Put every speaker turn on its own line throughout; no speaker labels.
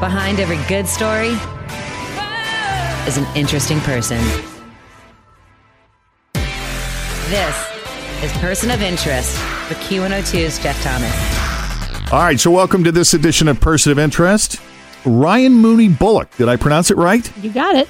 Behind every good story is an interesting person. This is Person of Interest with Q102's Jeff Thomas.
All right, so welcome to this edition of Person of Interest. Ryan Mooney Bullock, did I pronounce it right?
You got it.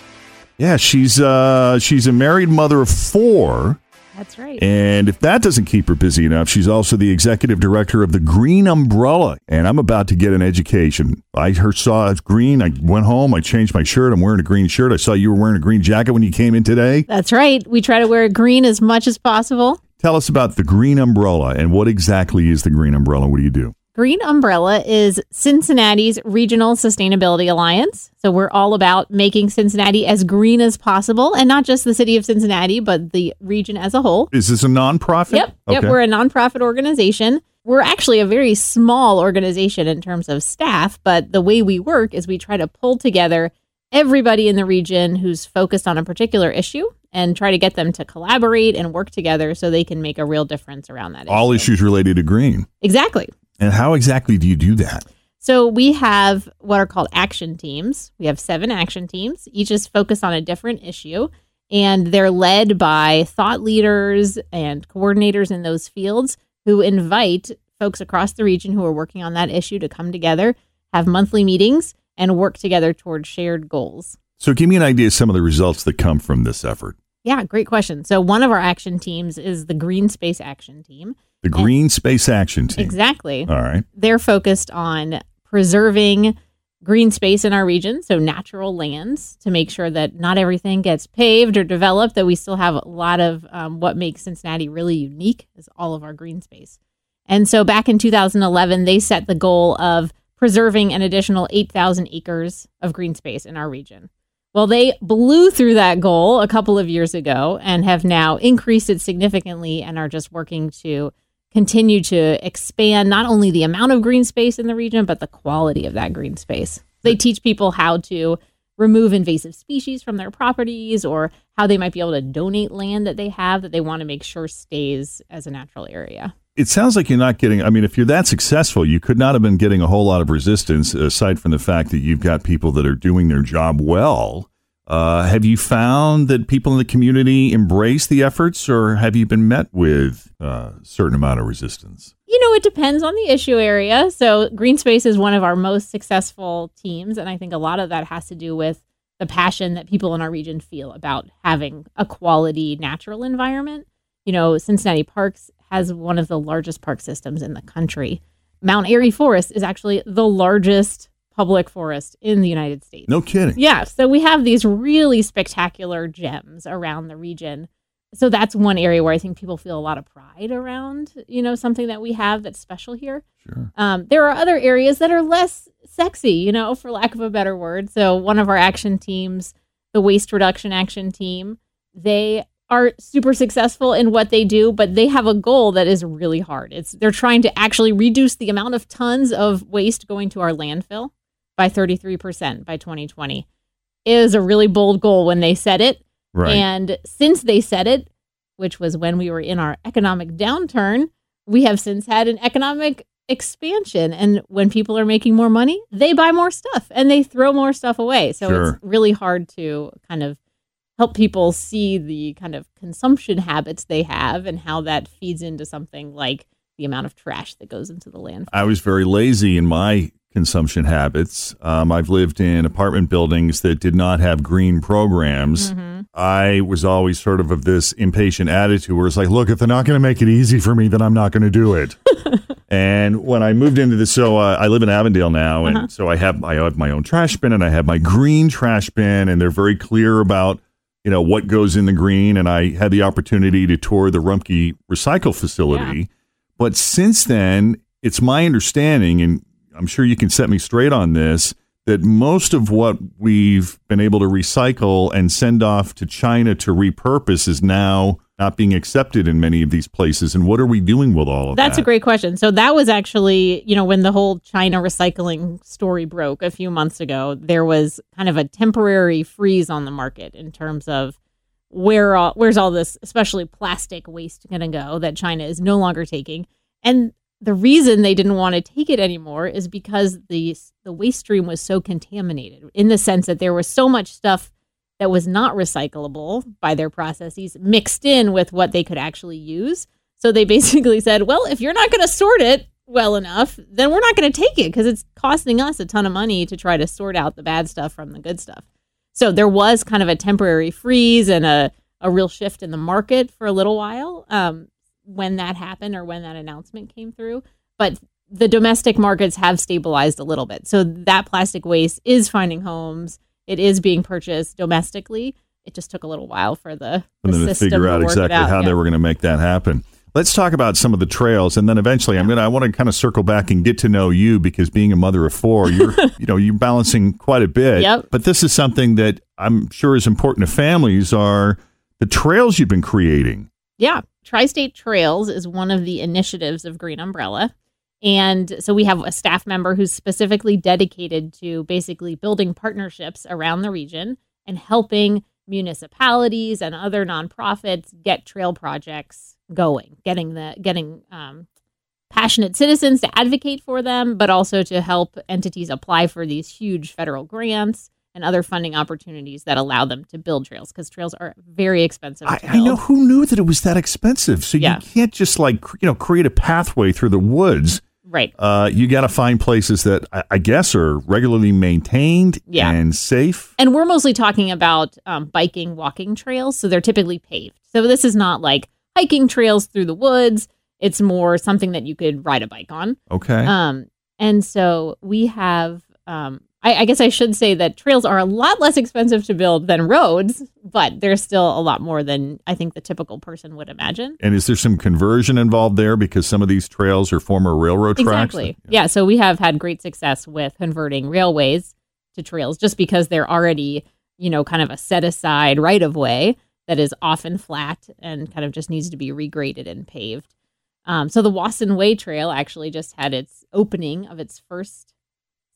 Yeah, she's uh she's a married mother of 4
That's right.
and if that doesn't keep her busy enough, she's also the executive director of the Green Umbrella. And I'm about to get an education. I heard saw it's green. I went home. I changed my shirt. I'm wearing a green shirt. I saw you were wearing a green jacket when you came in today.
That's right. We try to wear green as much as possible.
Tell us about the Green Umbrella and what exactly is the Green Umbrella? What do you do?
Green Umbrella is Cincinnati's Regional Sustainability Alliance. So we're all about making Cincinnati as green as possible, and not just the city of Cincinnati, but the region as a whole.
Is this a nonprofit?
Yep. Yep. We're a nonprofit organization. We're actually a very small organization in terms of staff, but the way we work is we try to pull together everybody in the region who's focused on a particular issue and try to get them to collaborate and work together so they can make a real difference around that
All
issue.
issues related to green.
Exactly.
And how exactly do you do that?
So we have what are called action teams. We have seven action teams. Each is focused on a different issue, and they're led by thought leaders and coordinators in those fields who invite folks across the region who are working on that issue to come together, have monthly meetings, and work together towards shared goals.
So give me an idea of some of the results that come from this effort.
Yeah, great question. So one of our action teams is the Green Space Action Team.
The Green Space Action Team.
Exactly.
All right.
they're focused on preserving green space in our region, so natural lands, to make sure that not everything gets paved or developed, that we still have a lot of um, what makes Cincinnati really unique is all of our green space. And so back in 2011, they set the goal of preserving an additional 8,000 acres of green space in our region. Well, they blew through that goal a couple of years ago and have now increased it significantly and are just working to continue to expand not only the amount of green space in the region, but the quality of that green space. They teach people how to remove invasive species from their properties or how they might be able to donate land that they have that they want to make sure stays as a natural area.
It sounds like you're not getting, I mean, if you're that successful, you could not have been getting a whole lot of resistance aside from the fact that you've got people that are doing their job well. Uh, have you found that people in the community embrace the efforts or have you been met with uh, a certain amount of resistance?
You know, it depends on the issue area. So, Green Space is one of our most successful teams. And I think a lot of that has to do with the passion that people in our region feel about having a quality natural environment. You know, Cincinnati Parks has one of the largest park systems in the country. Mount Airy Forest is actually the largest public forest in the United States.
No kidding.
Yeah, so we have these really spectacular gems around the region. So that's one area where I think people feel a lot of pride around, you know, something that we have that's special here.
Sure.
Um, there are other areas that are less sexy, you know, for lack of a better word. So one of our action teams, the waste reduction action team, they are super successful in what they do, but they have a goal that is really hard. It's they're trying to actually reduce the amount of tons of waste going to our landfill by 33% by 2020. is a really bold goal when they set it.
Right.
And since they set it, which was when we were in our economic downturn, we have since had an economic expansion. And when people are making more money, they buy more stuff and they throw more stuff away. So
Sure.
it's really hard to kind of help people see the kind of consumption habits they have and how that feeds into something like the amount of trash that goes into the landfill.
I was very lazy in my consumption habits. Um, I've lived in apartment buildings that did not have green programs. I was always sort of of this impatient attitude where it's like, look, if they're not going to make it easy for me, then I'm not going to do it. and when I moved into this, so uh, I live in Avondale now, and so I have I have my own trash bin and I have my green trash bin, and they're very clear about you know what goes in the green. And I had the opportunity to tour the Rumpke recycle facility. But since then, it's my understanding, and I'm sure you can set me straight on this, that most of what we've been able to recycle and send off to China to repurpose is now not being accepted in many of these places. And what are we doing with all of that?
That's a great question. So that was actually, you know, when the whole China recycling story broke a few months ago, there was kind of a temporary freeze on the market in terms of where all, where's all this, especially plastic waste, going to go that China is no longer taking. And the reason they didn't want to take it anymore is because the the waste stream was so contaminated in the sense that there was so much stuff that was not recyclable by their processes mixed in with what they could actually use. So they basically said, well, if you're not going to sort it well enough, then we're not going to take it because it's costing us a ton of money to try to sort out the bad stuff from the good stuff. So there was kind of a temporary freeze and a, a real shift in the market for a little while um, when that happened or when that announcement came through. But the domestic markets have stabilized a little bit. So that plastic waste is finding homes. It is being purchased domestically. It just took a little while for the, the
to figure out
to
exactly
out.
how
Yeah.
they were going to make that happen. Let's talk about some of the trails, and then eventually, I'm gonna. I want to kind of circle back and get to know you because being a mother of four, you're, you know, you're balancing quite a bit.
Yep.
But this is something that I'm sure is important to families. Are the trails you've been creating?
Yeah. Tri State Trails is one of the initiatives of Green Umbrella. And so we have a staff member who's specifically dedicated to basically building partnerships around the region and helping municipalities and other nonprofits get trail projects going, getting the getting um, passionate citizens to advocate for them, but also to help entities apply for these huge federal grants and other funding opportunities that allow them to build trails because trails are very expensive.
I, I know who knew that it was that expensive. So
Yeah.
you can't just like you know create a pathway through the woods.
Right.
Uh, you got to find places that I, I guess are regularly maintained
Yeah.
and safe.
And we're mostly talking about um, biking, walking trails. So they're typically paved. So this is not like hiking trails through the woods. It's more something that you could ride a bike on.
Okay.
Um, and so we have, um, I, I guess I should say that trails are a lot less expensive to build than roads, but they're still a lot more than I think the typical person would imagine.
And is there some conversion involved there because some of these trails are former railroad tracks?
Exactly. Yeah. So we have had great success with converting railways to trails just because they're already, you know, kind of a set aside right of way that is often flat and kind of just needs to be regraded and paved. Um, so the Wasson Way Trail actually just had its opening of its first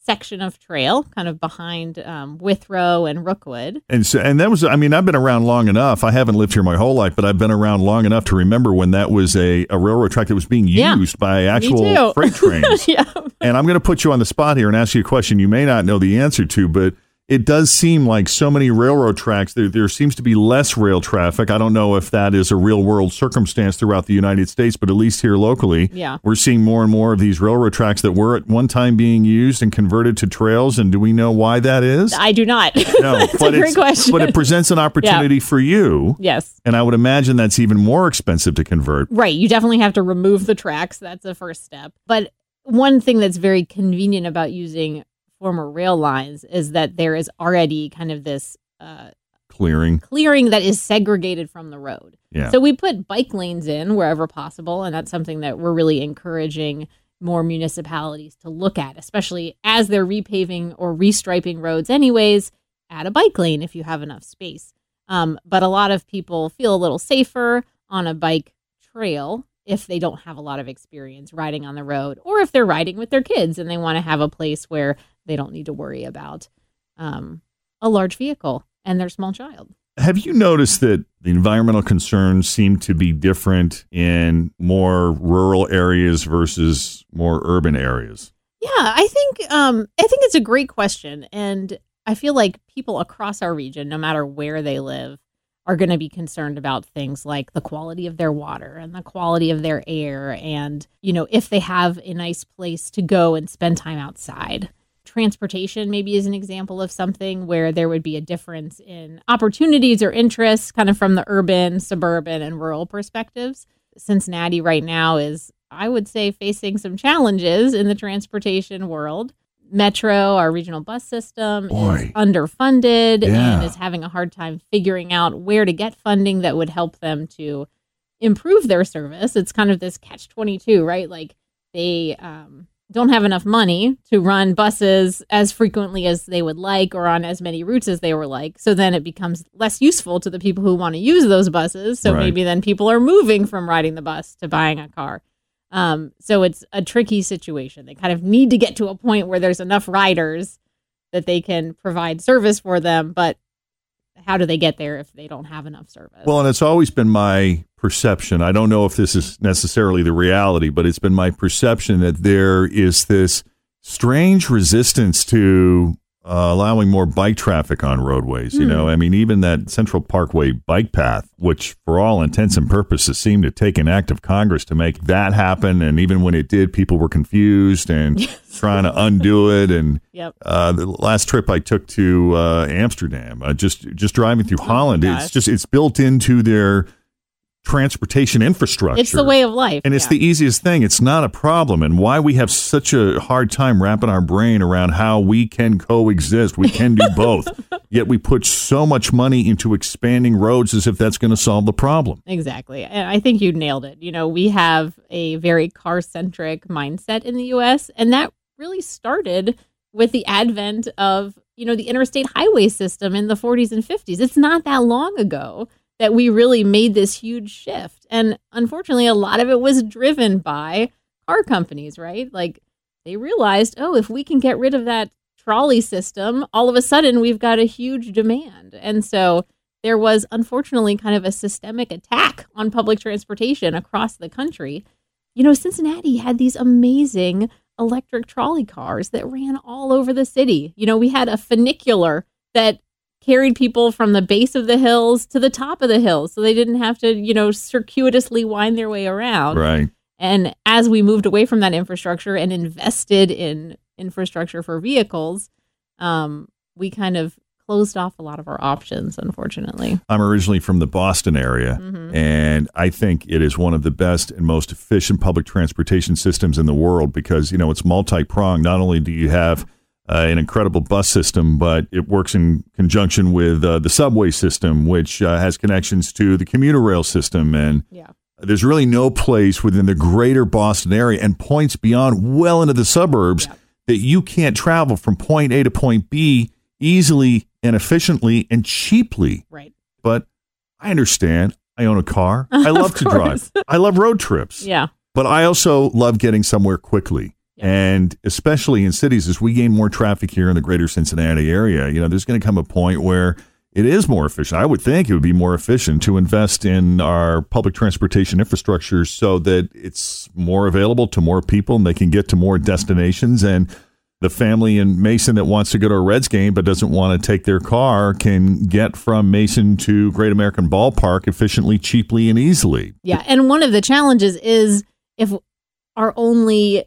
section of trail, kind of behind um, Withrow and Rookwood.
And so, and that was, I mean, I've been around long enough. I haven't lived here my whole life, but I've been around long enough to remember when that was a, a railroad track that was being
Yeah.
used by actual freight trains.
yeah.
and I'm going to put you on the spot here and ask you a question you may not know the answer to, but it does seem like so many railroad tracks, there, there seems to be less rail traffic. I don't know if that is a real world circumstance throughout the United States, but at least here locally,
Yeah.
we're seeing more and more of these railroad tracks that were at one time being used and converted to trails. And do we know why that is?
I do not.
No, but
great question.
But it presents an opportunity for you.
yes.
And I would imagine that's even more expensive to convert.
Right. You definitely have to remove the tracks. That's the first step. But one thing that's very convenient about using former rail lines is that there is already kind of this uh,
Clearing.
clearing that is segregated from the road.
Yeah.
So we put bike lanes in wherever possible. And that's something that we're really encouraging more municipalities to look at, especially as they're repaving or restriping roads, anyways. Add a bike lane if you have enough space. Um, but a lot of people feel a little safer on a bike trail if they don't have a lot of experience riding on the road or if they're riding with their kids and they want to have a place where they don't need to worry about um, a large vehicle and their small child.
Have you noticed that the environmental concerns seem to be different in more rural areas versus more urban areas?
Yeah, I think um, I think it's a great question, and I feel like people across our region, no matter where they live, are going to be concerned about things like the quality of their water and the quality of their air, and you know if they have a nice place to go and spend time outside. Transportation maybe is an example of something where there would be a difference in opportunities or interests, kind of from the urban, suburban, and rural perspectives. Cincinnati right now is, I would say, facing some challenges in the transportation world. Metro, our regional bus system,
Boy.
is underfunded
Yeah.
and is having a hard time figuring out where to get funding that would help them to improve their service. It's kind of this catch 22, right? Like they um, don't have enough money to run buses as frequently as they would like or on as many routes as they were like. So then it becomes less useful to the people who want to use those buses. So
Right.
maybe then people are moving from riding the bus to buying a car. Um, so it's a tricky situation. They kind of need to get to a point where there's enough riders that they can provide service for them, but how do they get there if they don't have enough service?
Well, and it's always been my perception. I don't know if this is necessarily the reality, but it's been my perception that there is this strange resistance to uh, allowing more bike traffic on roadways. You know, I mean, even that Central Parkway bike path, which for all intents and purposes seemed to take an act of Congress to make that happen. And even when it did, people were confused and trying to undo it. And
Yep.
uh, the last trip I took to uh, Amsterdam, uh, just just driving through Holland, it's just it's built into their transportation infrastructure.
It's the way of life.
And it's
yeah.
the easiest thing. It's not a problem. And why we have such a hard time wrapping our brain around how we can coexist. We can do both. Yet we put so much money into expanding roads as if that's going to solve the problem.
Exactly. And I think you nailed it. You know, we have a very car centric mindset in the US, and that really started with the advent of, you know, the interstate highway system in the 40s and 50s. It's not that long ago that we really made this huge shift. And unfortunately, a lot of it was driven by car companies, right? Like they realized, oh, if we can get rid of that trolley system, all of a sudden we've got a huge demand. And so there was unfortunately kind of a systemic attack on public transportation across the country. You know, Cincinnati had these amazing electric trolley cars that ran all over the city. You know, we had a funicular that carried people from the base of the hills to the top of the hills so they didn't have to, you know, circuitously wind their way around.
Right.
And as we moved away from that infrastructure and invested in infrastructure for vehicles, um, we kind of closed off a lot of our options, unfortunately.
I'm originally from the Boston area,
Mhm.
and I think it is one of the best and most efficient public transportation systems in the world because you know it's multi-pronged. Not only do you have uh, an incredible bus system, but it works in conjunction with uh, the subway system, which uh, has connections to the commuter rail system, and
Yeah.
there's really no place within the greater Boston area and points beyond well into the suburbs
Yeah.
that you can't travel from point A to point B easily and efficiently and cheaply
Right.
but I understand. I own a car. I love to drive. I love road trips.
Yeah.
But I also love getting somewhere quickly. And especially in cities, as we gain more traffic here in the greater Cincinnati area, you know, there's going to come a point where it is more efficient. I would think it would be more efficient to invest in our public transportation infrastructure so that it's more available to more people and they can get to more destinations. And the family in Mason that wants to go to a Reds game but doesn't want to take their car can get from Mason to Great American Ballpark efficiently, cheaply, and easily.
Yeah. And one of the challenges is if our only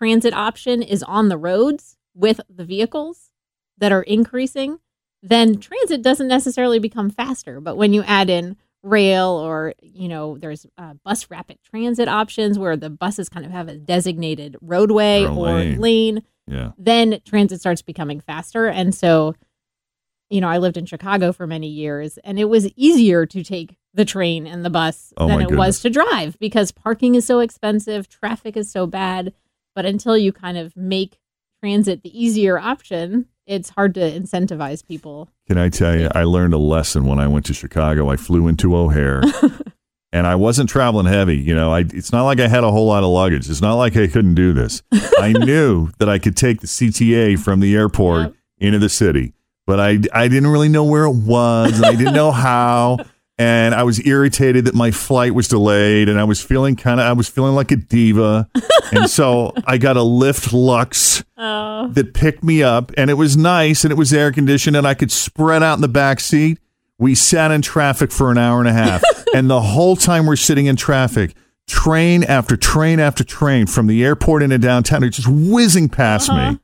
transit option is on the roads with the vehicles that are increasing, then transit doesn't necessarily become faster. But when you add in rail or, you know, there's uh, bus rapid transit options where the buses kind of have a designated roadway
Or
or
lane.
lane
Yeah.
then transit starts becoming faster. And so, you know, I lived in Chicago for many years and it was easier to take the train and the bus
Oh,
than it was to drive because parking is so expensive, traffic is so bad. But until you kind of make transit the easier option, it's hard to incentivize people.
Can I tell you, I learned a lesson when I went to Chicago. I flew into O'Hare. And I wasn't traveling heavy, you know. I, it's not like I had a whole lot of luggage. It's not like I couldn't do this. I knew that I could take the CTA from the airport
Yep.
into the city, but I, I didn't really know where it was, and I didn't know how. And I was irritated that my flight was delayed, and I was feeling kind of, I was feeling like a diva. and so I got a Lyft Lux
Oh,
that picked me up and it was nice and it was air conditioned and I could spread out in the back seat. We sat in traffic for an hour and a half. and the whole time we're sitting in traffic, train after train after train from the airport into downtown are just whizzing past
Uh-huh.
me.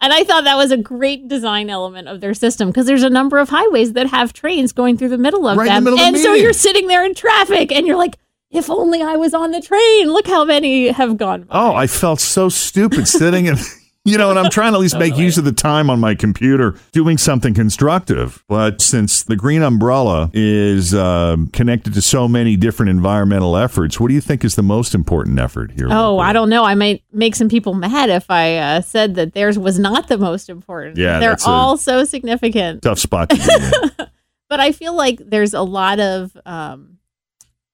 And I thought that was a great design element of their system because there's a number of highways that have trains going through the middle of
Right in
them.
the middle of
and so
meeting.
you're sitting there in traffic and you're like, if only I was on the train. Look how many have gone by.
Oh, I felt so stupid sitting and you know, and I'm trying to at least make use of the time on my computer doing something constructive. But since the green umbrella is um, connected to so many different environmental efforts, what do you think is the most important effort here?
Oh? I don't know. I might make some people mad if I uh, said that theirs was not the most important.
Yeah,
they're all so significant.
tough spot to be in.
but I feel like there's a lot of um,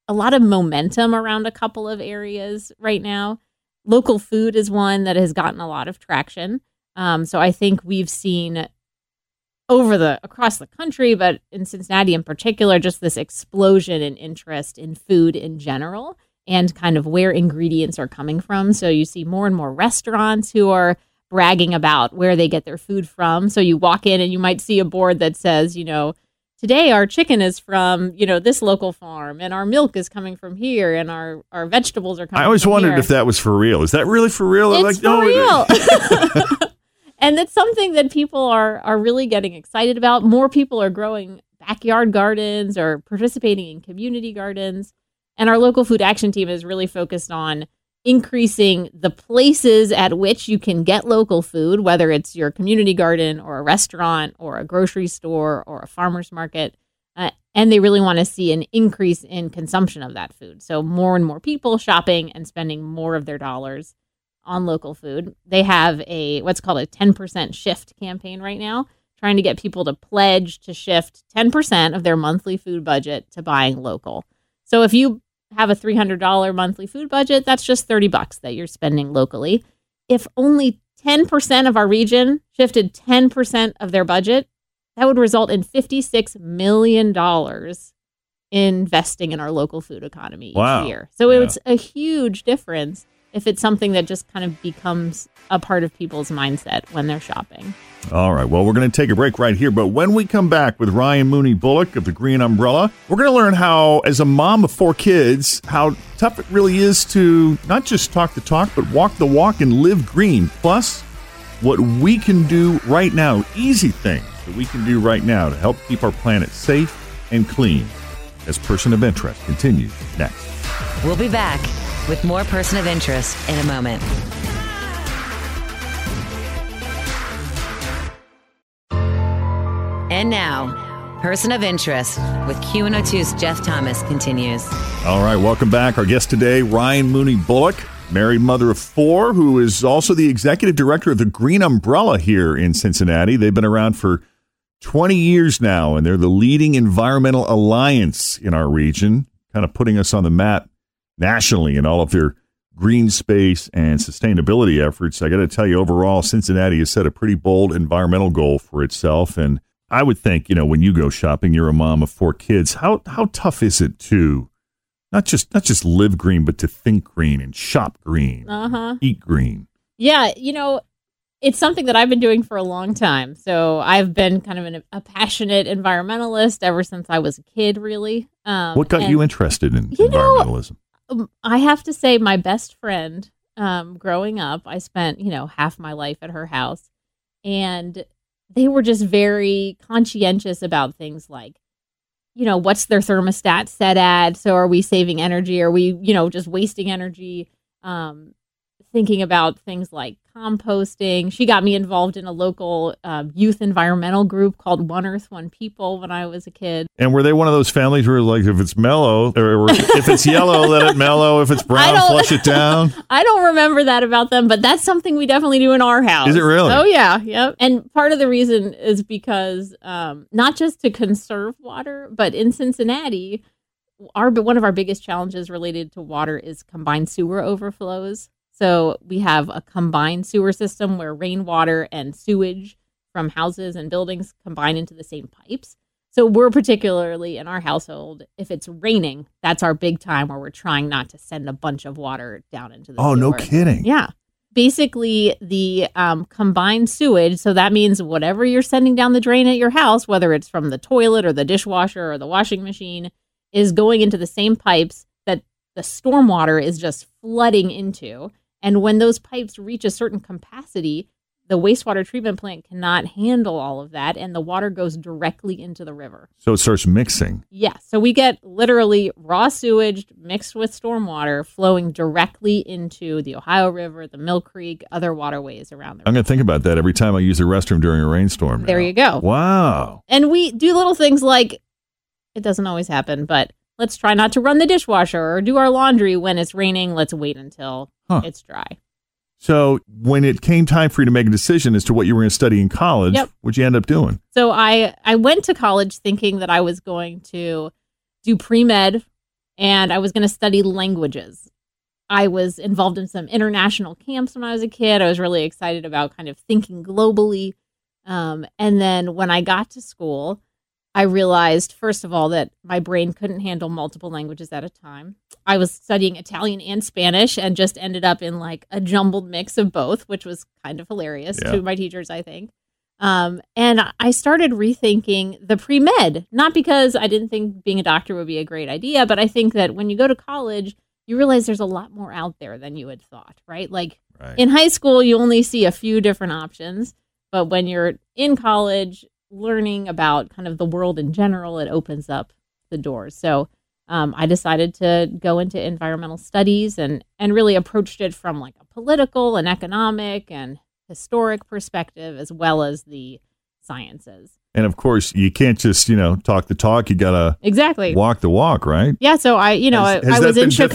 a lot of momentum around a couple of areas right now. Local food is one that has gotten a lot of traction. Um, so I think we've seen over the across the country, but in Cincinnati in particular, just this explosion in interest in food in general and kind of where ingredients are coming from. So you see more and more restaurants who are bragging about where they get their food from. So you walk in and you might see a board that says, you know, today our chicken is from, you know, this local farm and our milk is coming from here and our our vegetables are coming
I always wondered
here.
if that was for real. Is that really for real?
It's
like,
for
no, it-
real. and it's something that people are are really getting excited about. More people are growing backyard gardens or participating in community gardens. And our local food action team is really focused on increasing the places at which you can get local food, whether it's your community garden or a restaurant or a grocery store or a farmer's market. Uh, and they really want to see an increase in consumption of that food. So, more and more people shopping and spending more of their dollars on local food. They have a what's called a 10% shift campaign right now, trying to get people to pledge to shift 10% of their monthly food budget to buying local. So if you have a $300 monthly food budget, that's just 30 bucks that you're spending locally. If only 10% of our region shifted 10% of their budget, that would result in $56 million investing in our local food economy each year. So
Yeah.
it's a huge difference if it's something that just kind of becomes a part of people's mindset when they're shopping.
All right. Well, we're going to take a break right here. But when we come back with Ryan Mooney Bullock of the Green Umbrella, we're going to learn how, as a mom of four kids, how tough it really is to not just talk the talk, but walk the walk and live green. Plus, what we can do right now, easy things that we can do right now to help keep our planet safe and clean. As Person of Interest continues next.
We'll be back with more Person of Interest in a moment. And now, Person of Interest with Q102's Jeff Thomas continues.
All right, welcome back. Our guest today, Ryan Mooney Bullock, married mother of four, who is also the executive director of the Green Umbrella here in Cincinnati. They've been around for 20 years now, and they're the leading environmental alliance in our region, kind of putting us on the map nationally in all of their green space and sustainability efforts. I got to tell you, overall, Cincinnati has set a pretty bold environmental goal for itself. And I would think, you know, when you go shopping, you're a mom of four kids. How how tough is it to not just not just live green, but to think green and shop green,
Uh huh.
eat green?
Yeah, you know, it's something that I've been doing for a long time. So I've been kind of an, a passionate environmentalist ever since I was a kid, really. Um,
What got
and,
you interested in
You
environmentalism?
um, I have to say, my best friend um, growing up, I spent, you know, half my life at her house. And they were just very conscientious about things like, you know, what's their thermostat set at? So are we saving energy? Are we, you know, just wasting energy? Um, thinking about things like composting. She got me involved in a local um, youth environmental group called One Earth, One People when I was a kid.
And were they one of those families where, like, if it's mellow or, or if it's yellow, let it mellow. If it's brown, flush it down.
I don't remember that about them, but that's something we definitely do in our house.
Is it really?
Oh yeah, yep. And part of the reason is because um, not just to conserve water, but in Cincinnati, our one of our biggest challenges related to water is combined sewer overflows. So we have a combined sewer system where rainwater and sewage from houses and buildings combine into the same pipes. So we're particularly in our household, if it's raining, that's our big time where we're trying not to send a bunch of water down into the
Oh, no kidding.
Yeah. Basically, the um, combined sewage, so that means whatever you're sending down the drain at your house, whether it's from the toilet or the dishwasher or the washing machine, is going into the same pipes that the stormwater is just flooding into. And when those pipes reach a certain capacity, the wastewater treatment plant cannot handle all of that, and the water goes directly into the river.
So it starts mixing.
Yeah. So we get literally raw sewage mixed with stormwater flowing directly into the Ohio River, the Mill Creek, other waterways around the
I'm going to think about that every time I use the restroom during a rainstorm.
There
now.
you go.
Wow.
And we do little things like it doesn't always happen, but let's try not to run the dishwasher or do our laundry when it's raining. Let's wait until
Huh.
it's dry.
So when it came time for you to make a decision as to what you were going to study in college,
Yep.
what'd you end up doing?
So I I went to college thinking that I was going to do pre-med and I was going to study languages. I was involved in some international camps when I was a kid. I was really excited about kind of thinking globally. Um, and then when I got to school, I realized, first of all, that my brain couldn't handle multiple languages at a time. I was studying Italian and Spanish and just ended up in like a jumbled mix of both, which was kind of hilarious
Yeah.
to my teachers, I think. Um, and I started rethinking the pre med, not because I didn't think being a doctor would be a great idea, but I think that when you go to college, you realize there's a lot more out there than you had thought, right? Like
Right.
in high school, you only see a few different options, but when you're in college, learning about kind of the world in general, it opens up the doors. So um, I decided to go into environmental studies and and really approached it from like a political and economic and historic perspective as well as the sciences.
and of course, you can't just you know talk the talk. You gotta
Exactly.
walk the walk, right?
Yeah. So I, you know,
Has-
I,
has
I was in Chicago.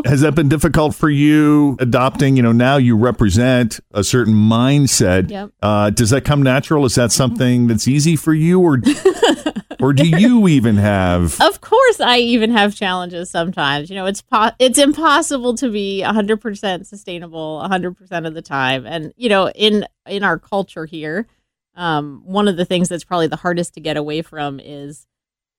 difficult? Has that been difficult for you adopting? You know, now you represent a certain mindset.
Yep.
Uh, does that come natural? Is that something that's easy for you, or or do you even have?
Of course, I even have challenges sometimes. You know, it's po- it's impossible to be 100% sustainable 100% of the time. And you know, in in our culture here, um, one of the things that's probably the hardest to get away from is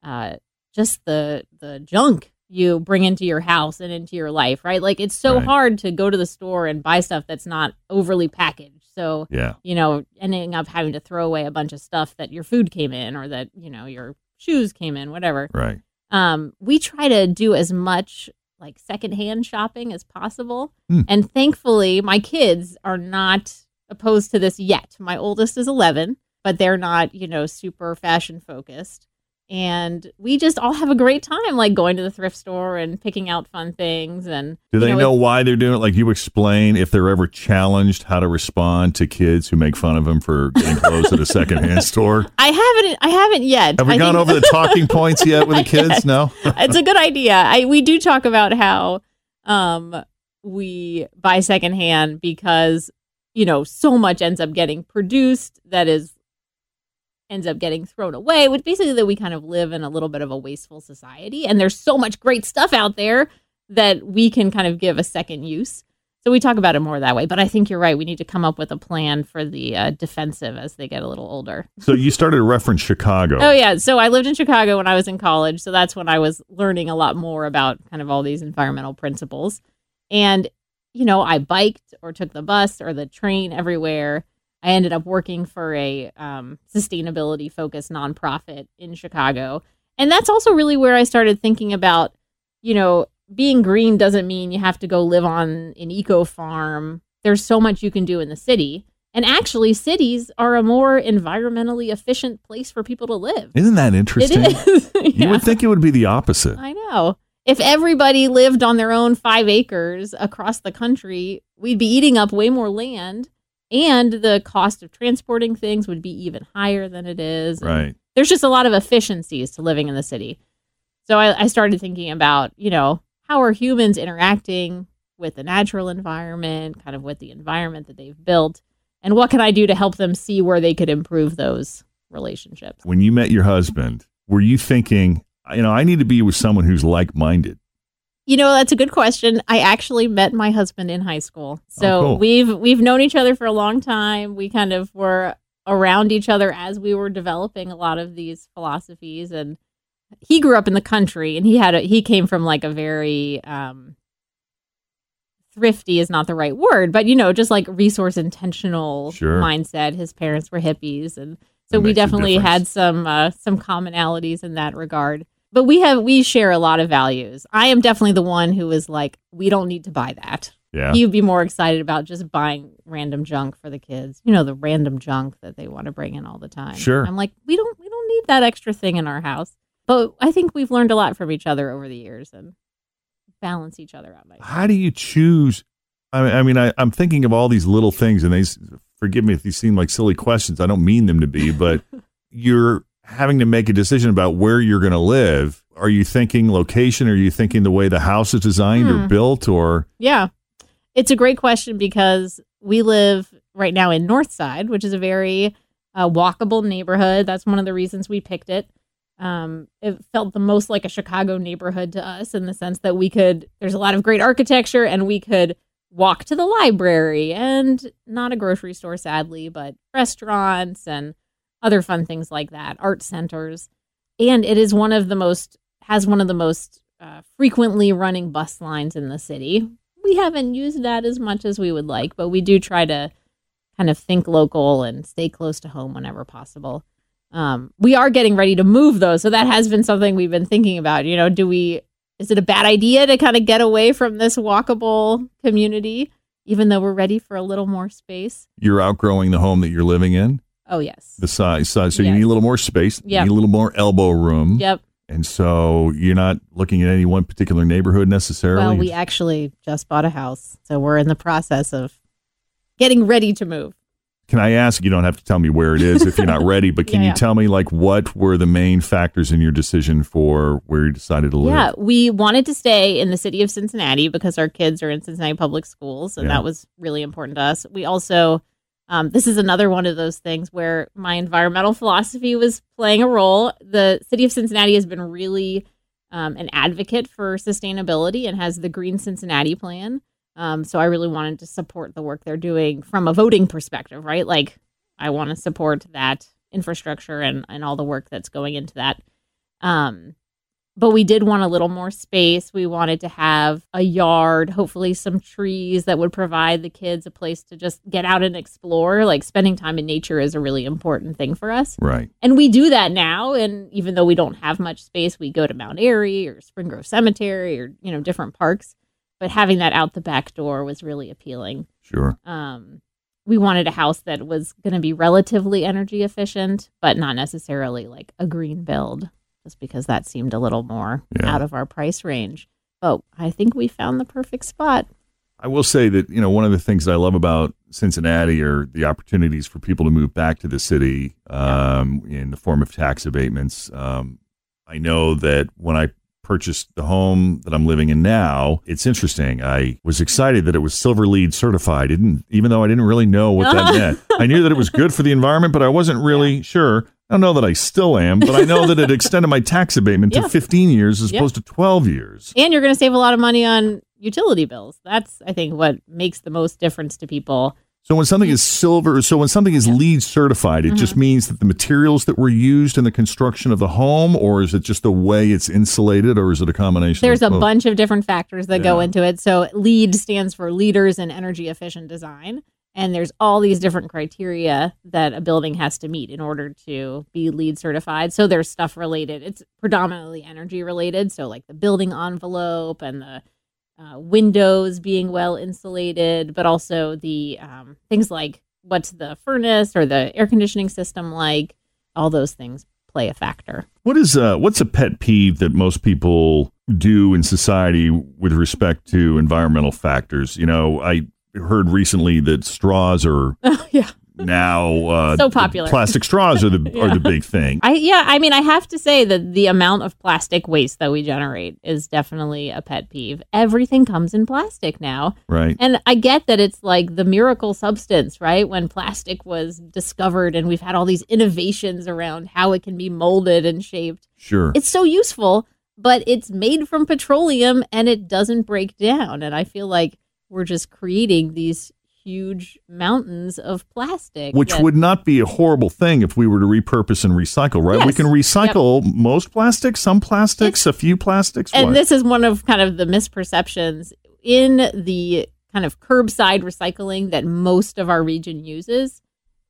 uh, just the the junk you bring into your house and into your life, right? Like it's so
Right.
hard to go to the store and buy stuff that's not overly packaged. So
Yeah,
you know, ending up having to throw away a bunch of stuff that your food came in or that, you know, your shoes came in, whatever.
right.
Um, we try to do as much like secondhand shopping as possible.
Hmm.
And thankfully, my kids are not opposed to this yet. My oldest is 11, but they're not, you know, super fashion focused. And we just all have a great time, like going to the thrift store and picking out fun things. And
Do
you
they know why they're doing it? Like you explain if they're ever challenged how to respond to kids who make fun of them for getting clothes at a secondhand store.
I haven't, I haven't yet.
Have we
I
gone
think-
over the talking points yet with the kids?
Yes.
No.
it's a good idea. I we do talk about how um we buy secondhand because you know so much ends up getting produced that is ends up getting thrown away, which basically that we kind of live in a little bit of a wasteful society and there's so much great stuff out there that we can kind of give a second use. So we talk about it more that way, but I think you're right. We need to come up with a plan for the uh, defensive as they get a little older.
So you started to reference Chicago.
Oh yeah, so I lived in Chicago when I was in college, so that's when I was learning a lot more about kind of all these environmental principles. And you know, I biked or took the bus or the train everywhere. I ended up working for a um, sustainability focused nonprofit in Chicago, and that's also really where I started thinking about, you know, being green doesn't mean you have to go live on an eco farm. There's so much you can do in the city. And actually, cities are a more environmentally efficient place for people to live.
Isn't that interesting?
It is.
You would think it would be the opposite.
I know. If everybody lived on their own five acres across the country, we'd be eating up way more land, and the cost of transporting things would be even higher than it is.
Right.
There's just a lot of efficiencies to living in the city. So I, I started thinking about, you know, how are humans interacting with the natural environment, kind of with the environment that they've built, and what can I do to help them see where they could improve those relationships?
When you met your husband, were you thinking, you know, I need to be with someone who's like minded?
You know, that's a good question. I actually met my husband in high school. So
Oh, cool.
we've we've known each other for a long time. We kind of were around each other as we were developing a lot of these philosophies and he grew up in the country and he had a he came from like a very um thrifty is not the right word, but you know, just like resource intentional
Sure.
mindset. His parents were hippies and so
That
we definitely had some uh, some commonalities in that regard. But we have we share a lot of values. I am definitely the one who is like, we don't need to buy that.
Yeah.
He'd be more excited about just buying random junk for the kids. You know, the random junk that they want to bring in all the time.
Sure.
I'm like, we don't we don't need that extra thing in our house. But I think we've learned a lot from each other over the years and balance each other out nicely.
How do you choose? I mean, I, mean I, I'm thinking of all these little things, and they s- forgive me if these seem like silly questions. I don't mean them to be, but you're having to make a decision about where you're going to live. Are you thinking location? Are you thinking the way the house is designed or
Hmm.
built? Or
Yeah. It's a great question because we live right now in Northside, which is a very uh, walkable neighborhood. That's one of the reasons we picked it. Um, it felt the most like a Chicago neighborhood to us in the sense that we could, there's a lot of great architecture and we could walk to the library and not a grocery store, sadly, but restaurants and other fun things like that, art centers. And it is one of the most, has one of the most uh, frequently running bus lines in the city. We haven't used that as much as we would like, but we do try to kind of think local and stay close to home whenever possible. Um, we are getting ready to move though, so that has been something we've been thinking about. You know, do we is it a bad idea to kind of get away from this walkable community, even though we're ready for a little more space?
You're outgrowing the home that you're living in,
Oh yes.
the size, size. So you need a little more space. You need a little more elbow room.
Yep.
And so you're not looking at any one particular neighborhood necessarily.
Well, we actually just bought a house, so we're in the process of getting ready to move.
Can I ask? You don't have to tell me where it is if you're not ready, but can
Yeah,
you
yeah.
tell me like what were the main factors in your decision for where you decided to live?
Yeah, we wanted to stay in the city of Cincinnati because our kids are in Cincinnati public schools, and
Yeah.
that was really important to us. We also, um, this is another one of those things where my environmental philosophy was playing a role. The city of Cincinnati has been really um, an advocate for sustainability and has the Green Cincinnati plan. Um, so I really wanted to support the work they're doing from a voting perspective, right? Like, I want to support that infrastructure and, and all the work that's going into that. Um, but we did want a little more space. We wanted to have a yard, hopefully some trees that would provide the kids a place to just get out and explore. Like spending time in nature is a really important thing for us.
Right.
And we do that now. And even though we don't have much space, we go to Mount Airy or Spring Grove Cemetery or, you know, different parks. But having that out the back door was really appealing.
Sure.
Um, we wanted a house that was going to be relatively energy efficient, but not necessarily like a green build, just because that seemed a little more
Yeah.
out of our price range. But I think we found the perfect spot.
I will say that you know one of the things that I love about Cincinnati are the opportunities for people to move back to the city um, in the form of tax abatements. Um, I know that when I purchased the home that I'm living in now, it's interesting. I was excited that it was Silver LEED certified, didn't even though I didn't really know what that meant. I knew that it was good for the environment, but I wasn't really sure. I don't know that I still am, but I know that it extended my tax abatement
Yeah.
to 15 years as
Yeah.
opposed to 12 years.
And you're going to save a lot of money on utility bills. That's, I think, what makes the most difference to people.
So when something is silver, so when something is LEED certified, it
Mm-hmm.
just means that the materials that were used in the construction of the home, or is it just the way it's insulated, or is it a combination?
There's
of
a bunch of different factors that go into it. So LEED stands for Leaders in Energy Efficient Design. And there's all these different criteria that a building has to meet in order to be LEED certified. So there's stuff related. It's predominantly energy related. So like the building envelope and the uh, windows being well insulated, but also the um, things like what's the furnace or the air conditioning system like. All those things play a factor.
What is uh, what's a pet peeve that most people do in society with respect to environmental factors? You know, I heard recently that straws are
yeah.
now uh,
So popular.
Plastic straws are the are the big thing.
I yeah, I mean, I have to say that the amount of plastic waste that we generate is definitely a pet peeve. Everything comes in plastic now.
Right.
And I get that it's like the miracle substance, right? When plastic was discovered and we've had all these innovations around how it can be molded and shaped.
Sure.
It's so useful, but it's made from petroleum and it doesn't break down. And I feel like we're just creating these huge mountains of plastic.
Which
that-
would not be a horrible thing if we were to repurpose and recycle, right? We can recycle most plastics, some plastics, a few plastics.
and
What?
this is one of kind of the misperceptions in the kind of curbside recycling that most of our region uses,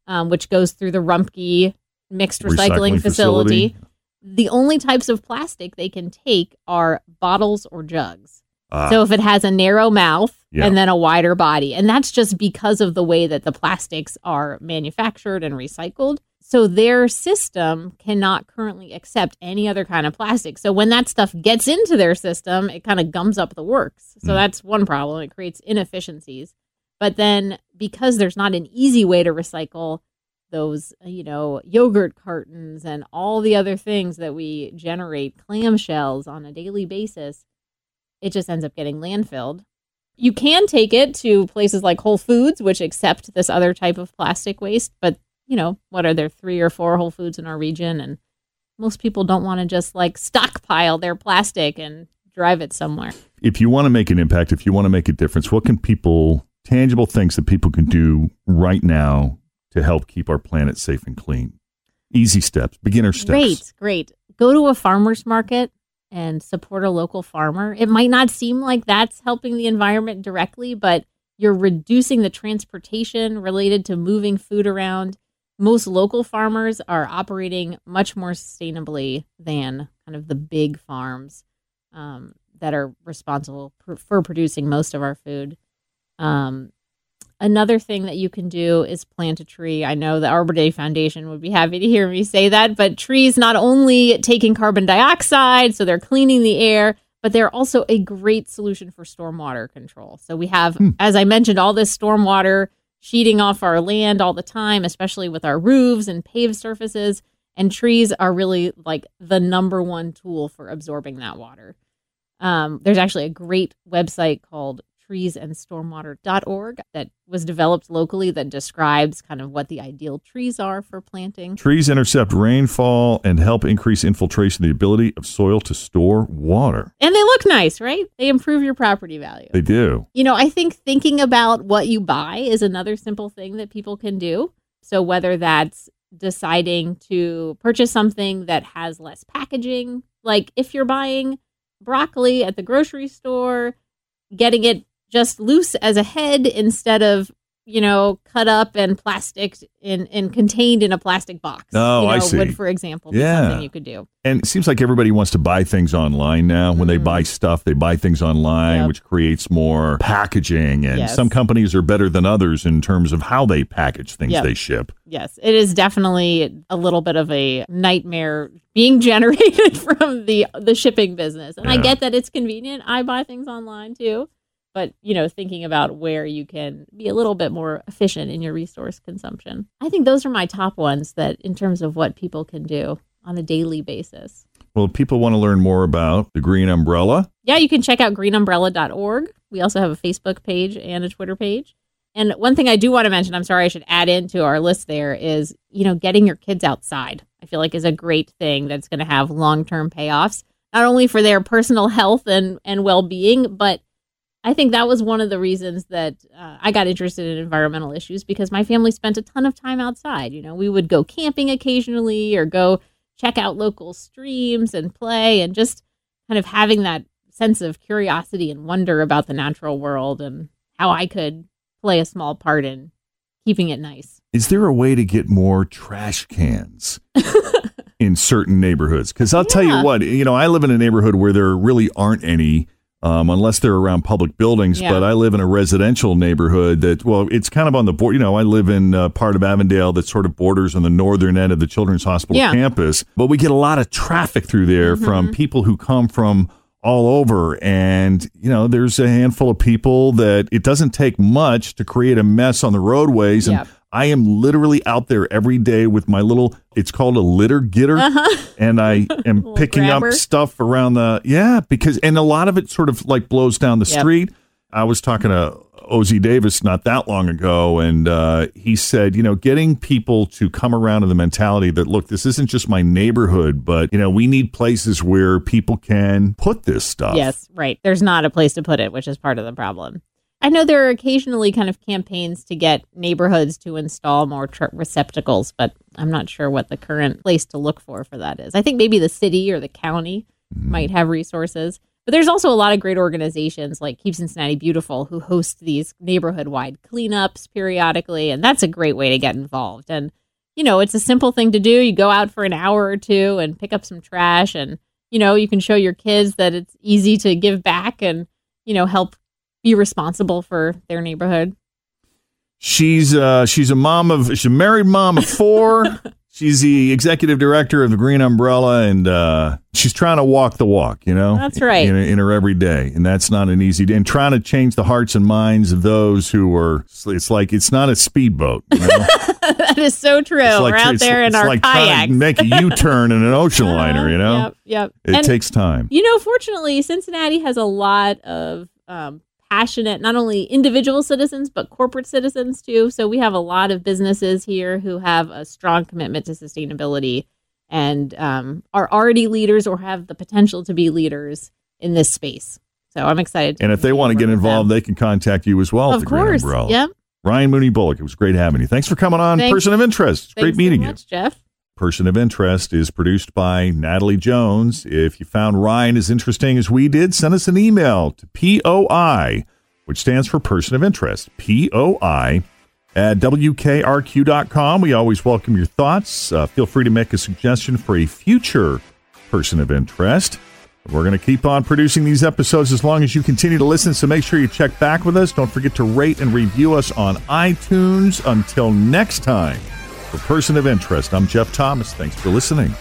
um, which goes through the Rumpke mixed recycling,
Recycling
facility.
facility.
The only types of plastic they can take are bottles or jugs.
Ah,
So if it has a narrow mouth
Yeah.
and then a wider body, and that's just because of the way that the plastics are manufactured and recycled. So their system cannot currently accept any other kind of plastic. So when that stuff gets into their system, it kind of gums up the works. So
Mm.
that's one problem. It creates inefficiencies. But then because there's not an easy way to recycle those, uh, you know, yogurt cartons and all the other things that we generate, clamshells on a daily basis, it just ends up getting landfilled. You can take it to places like Whole Foods, which accept this other type of plastic waste, but you know, what are there three or four Whole Foods in our region? And most people don't want to just like stockpile their plastic and drive it somewhere.
if you want to make an impact, if you want to make a difference, what can people, tangible things that people can do right now to help keep our planet safe and clean? Easy steps, beginner steps.
Great, great. Go to a farmer's market and support a local farmer. It might not seem like that's helping the environment directly, but you're reducing the transportation related to moving food around. Most local farmers are operating much more sustainably than kind of the big farms um, that are responsible for, producing most of our food. Um, another thing that you can do is plant a tree. I know the Arbor Day Foundation would be happy to hear me say that, but trees not only taking carbon dioxide, so they're cleaning the air, but they're also a great solution for stormwater control. So we have, hmm. as I mentioned, all this stormwater sheeting off our land all the time, especially with our roofs and paved surfaces. And trees are really like the number one tool for absorbing that water. Um, there's actually a great website called treesandstormwater.org that was developed locally that describes kind of what the ideal trees are for planting.
Trees intercept rainfall and help increase infiltration, the ability of soil to store water.
And they look nice, right? They improve your property value.
They do.
You know, I think thinking about what you buy is another simple thing that people can do. So whether that's deciding to purchase something that has less packaging, like if you're buying broccoli at the grocery store, getting it just loose as a head instead of you know cut up and plastic in and contained in a plastic box.
Oh,
you know,
I see.
Would for example,
yeah.
something you could do.
And it seems like everybody wants to buy things online now. When mm. they buy stuff, they buy things online, yep. which creates more packaging. And yes. some companies are better than others in terms of how they package things yep. they ship.
Yes, it is definitely a little bit of a nightmare being generated from the the shipping business. And yeah. I get that it's convenient. I buy things online too but you know thinking about where you can be a little bit more efficient in your resource consumption. I think those are my top ones that in terms of what people can do on a daily basis.
Well if people want to learn more about the green umbrella
yeah you can check out greenumbrella.org we also have a facebook page and a twitter page. And one thing i do want to mention i'm sorry i should add into our list there is you know getting your kids outside i feel like is a great thing that's going to have long-term payoffs not only for their personal health and, and well-being but I think that was one of the reasons that uh, I got interested in environmental issues because my family spent a ton of time outside. You know, we would go camping occasionally or go check out local streams and play and just kind of having that sense of curiosity and wonder about the natural world and how I could play a small part in keeping it nice.
Is there a way to get more trash cans? in certain neighborhoods because I'll yeah. tell you what, you know, I live in a neighborhood where there really aren't any um, unless they're around public buildings. Yeah. But I live in a residential neighborhood that, well, it's kind of on the board. You know, I live in a part of Avondale that sort of borders on the northern end of the Children's Hospital yeah. campus. But we get a lot of traffic through there mm-hmm. from people who come from all over. And, you know, there's a handful of people that it doesn't take much to create a mess on the roadways. And I am literally out there every day with my little, it's called a litter getter. Uh-huh. And I am picking grabber. up stuff around the, yeah, because, and a lot of it sort of like blows down the yep. street. I was talking to Ozzie Davis not that long ago, and uh, he said, you know, getting people to come around to the mentality that, look, this isn't just my neighborhood, but, you know, we need places where people can put this stuff.
Yes, right. There's not a place to put it, which is part of the problem. I know there are occasionally kind of campaigns to get neighborhoods to install more tr- receptacles, but I'm not sure what the current place to look for for that is. I think maybe the city or the county mm-hmm. might have resources. But there's also a lot of great organizations like Keep Cincinnati Beautiful who host these neighborhood wide cleanups periodically. And that's a great way to get involved. And, you know, it's a simple thing to do. You go out for an hour or two and pick up some trash, and, you know, you can show your kids that it's easy to give back and, you know, help be responsible for their neighborhood.
She's uh, she's a mom of she's a married mom of four. she's the executive director of the Green Umbrella, and uh, she's trying to walk the walk. You know,
that's right
in, in her everyday, and that's not an easy. And trying to change the hearts and minds of those who are. It's like it's not a speedboat. You know?
that is so true. Like, We're out there in our like kayaks.
make a U turn in an ocean liner. You know,
yep, yep.
It and, takes time.
You know, fortunately, Cincinnati has a lot of um, passionate, not only individual citizens, but corporate citizens too. So we have a lot of businesses here who have a strong commitment to sustainability and um, are already leaders or have the potential to be leaders in this space. So I'm excited.
And if they want to get involved,
them.
they can contact you as well.
of course. Yep.
Ryan Mooney Bullock, it was great having you. Thanks for coming on
Thanks.
Person of Interest. It's great meeting
so
you.
much, Jeff.
Person of Interest is produced by Natalie Jones. If you found Ryan as interesting as we did, send us an email to POI, which stands for Person of Interest. POI at WKRQ.com. We always welcome your thoughts. Uh, feel free to make a suggestion for a future Person of Interest. We're going to keep on producing these episodes as long as you continue to listen, so make sure you check back with us. Don't forget to rate and review us on iTunes. Until next time, for Person of Interest, I'm Jeff Thomas. Thanks for listening.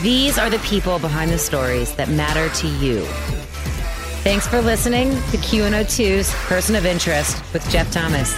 These are the people behind the stories that matter to you. Thanks for listening to Q102's Person of Interest with Jeff Thomas.